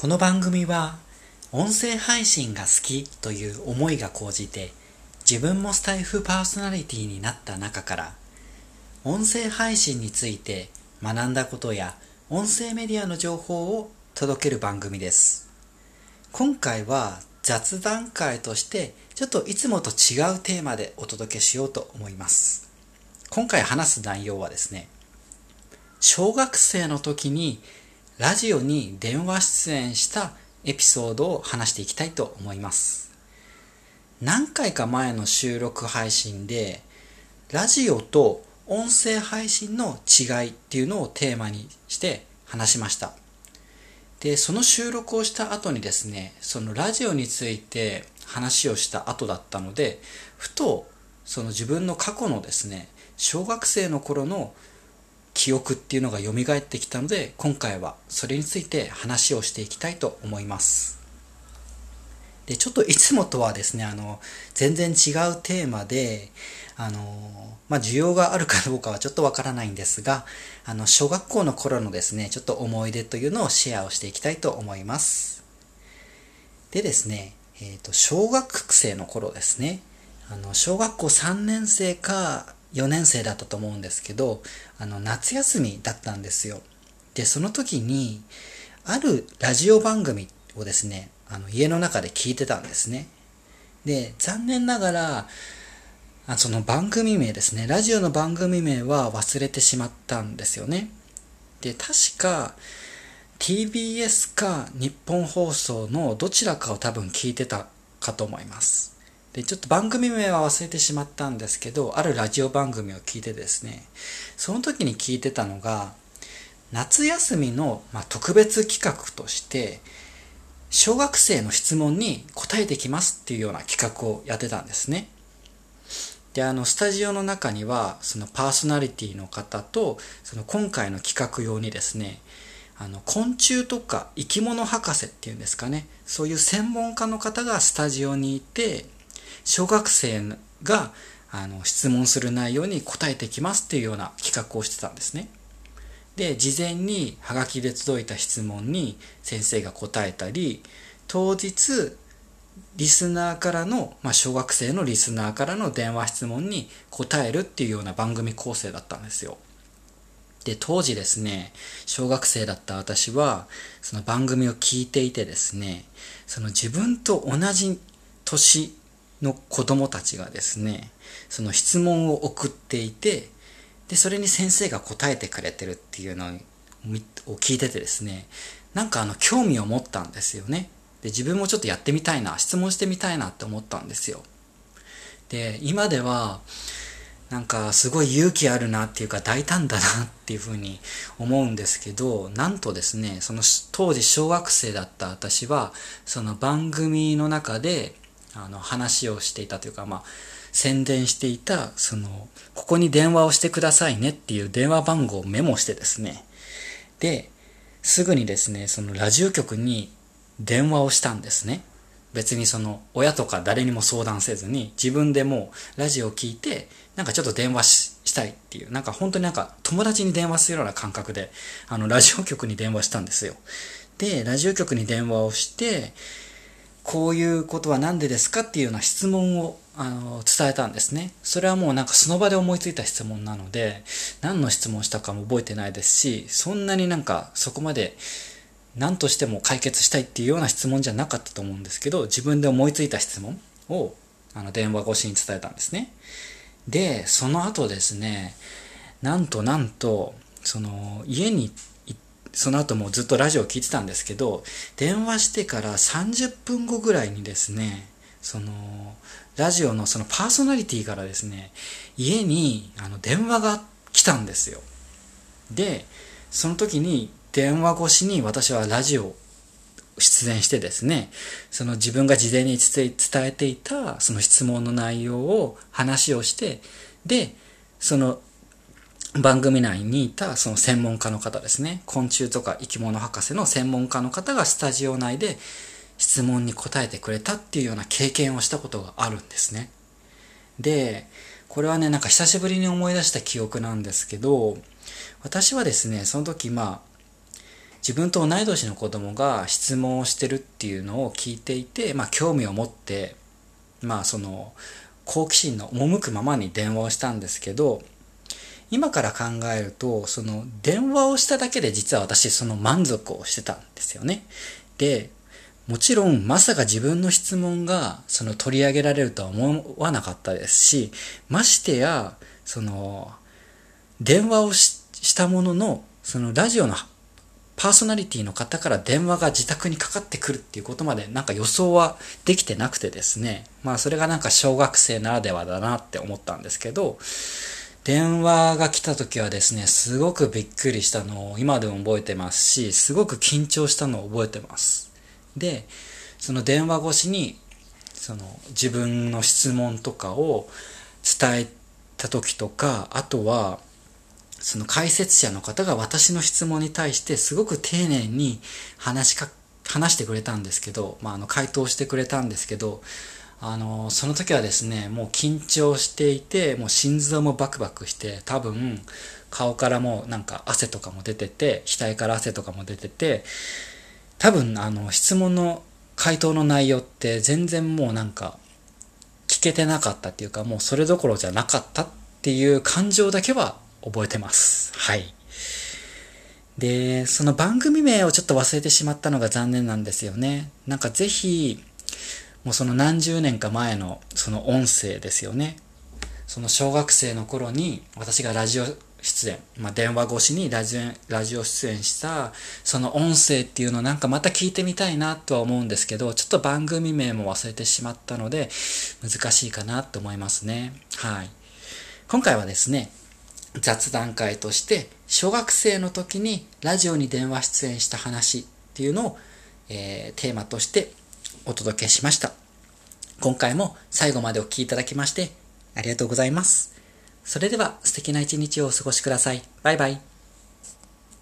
この番組は音声配信が好きという思いが高じて自分もスタイフパーソナリティになった中から音声配信について学んだことや音声メディアの情報を届ける番組です。今回は雑談会としてちょっといつもと違うテーマでお届けしようと思います。今回話す内容はですね小学生の時にラジオに電話出演したエピソードを話していきたいと思います。何回か前の収録配信で、ラジオと音声配信の違いっていうのをテーマにして話しました。で、その収録をした後にですね、そのラジオについて話をした後だったので、ふとその自分の過去のですね、小学生の頃の記憶っていうのが蘇ってきたので今回はそれについて話をしていきたいと思います。でちょっといつもとはですねあの全然違うテーマであのまあ需要があるかどうかはちょっとわからないんですがあの小学校の頃のですねちょっと思い出というのをシェアをしていきたいと思います。でですねえっ、ー、と小学生の頃ですね。あの小学校3年生か4年生だったと思うんですけど、あの、夏休みだったんですよ。で、その時に、あるラジオ番組をですね、あの、家の中で聞いてたんですね。で、残念ながら、あその番組名ですね、ラジオの番組名は忘れてしまったんですよね。で、確か、TBS か日本放送のどちらかを多分聞いてたかと思います。で、ちょっと番組名は忘れてしまったんですけど、あるラジオ番組を聞いてですね、その時に聞いてたのが、夏休みの、ま、特別企画として、小学生の質問に答えてきますっていうような企画をやってたんですね。で、あの、スタジオの中には、そのパーソナリティの方と、その今回の企画用にですね、あの、昆虫とか生き物博士っていうんですかね、そういう専門家の方がスタジオにいて、小学生があの質問する内容に答えてきますっていうような企画をしてたんですね。で、事前にハガキで届いた質問に先生が答えたり、当日、リスナーからの、まあ、小学生のリスナーからの電話質問に答えるっていうような番組構成だったんですよ。で、当時ですね、小学生だった私は、その番組を聞いていてですね、その自分と同じ年の子供たちがですね、その質問を送っていて、で、それに先生が答えてくれてるっていうのを聞いててですね、なんかあの、興味を持ったんですよね。で、自分もちょっとやってみたいな、質問してみたいなって思ったんですよ。で、今では、なんかすごい勇気あるなっていうか大胆だなっていうふうに思うんですけど、なんとですね、その当時小学生だった私は、その番組の中で、あの話をしていたというか、まあ、宣伝していた、その、ここに電話をしてくださいねっていう電話番号をメモしてですね、で、すぐにですね、そのラジオ局に電話をしたんですね。別にその親とか誰にも相談せずに自分でもうラジオを聞いてなんかちょっと電話したいっていうなんか本当になんか友達に電話するような感覚であのラジオ局に電話したんですよでラジオ局に電話をしてこういうことは何でですかっていうような質問をあの伝えたんですね。それはもうなんかその場で思いついた質問なので、何の質問したかも覚えてないですし、そんなになんかそこまで何としても解決したいっていうような質問じゃなかったと思うんですけど、自分で思いついた質問をあの電話越しに伝えたんですね。で、その後ですね、なんとなんと、その家に行っその後もずっとラジオを聞いてたんですけど、電話してから30分後ぐらいにですね、その、ラジオのそのパーソナリティからですね、家にあの電話が来たんですよ。で、その時に電話越しに私はラジオ出演してですね、その自分が事前に伝えていたその質問の内容を話をして、で、その番組内にいたその専門家の方ですね、昆虫とか生き物博士の専門家の方がスタジオ内で質問に答えてくれたっていうような経験をしたことがあるんですね。で、これはね、なんか久しぶりに思い出した記憶なんですけど、私はですね、その時まあ、自分と同い年の子供が質問をしてるっていうのを聞いていて、まあ、興味を持って、まあ、その好奇心の赴くままに電話をしたんですけど今から考えるとその電話をしただけで実は私その満足をしてたんですよねでもちろんまさか自分の質問がその取り上げられるとは思わなかったですしましてやその電話をしたもののそのラジオのパーソナリティの方から電話が自宅にかかってくるっていうことまでなんか予想はできてなくてですね。まあそれがなんか小学生ならではだなって思ったんですけど、電話が来た時はですね、すごくびっくりしたのを今でも覚えてますし、すごく緊張したのを覚えてます。で、その電話越しに、その自分の質問とかを伝えた時とか、あとは、その解説者の方が私の質問に対してすごく丁寧に話しか、話してくれたんですけど、まあ、あの、回答してくれたんですけど、あの、その時はですね、もう緊張していて、もう心臓もバクバクして、多分、顔からもなんか汗とかも出てて、額から汗とかも出てて、多分、あの、質問の回答の内容って全然もうなんか、聞けてなかったっていうか、もうそれどころじゃなかったっていう感情だけは覚えてます。はい。で、その番組名をちょっと忘れてしまったのが残念なんですよね。なんかぜひ、もうその何十年か前のその音声ですよね。その小学生の頃に私がラジオ出演、まあ、電話越しにラジオラジオ出演したその音声っていうのをなんかまた聞いてみたいなとは思うんですけど、ちょっと番組名も忘れてしまったので難しいかなと思いますね。はい。今回はですね、雑談会として小学生の時にラジオに電話出演した話っていうのを、えー、テーマとしてお届けしました。今回も最後までお聴きいただきましてありがとうございます。それでは素敵な一日をお過ごしください。バイバイ。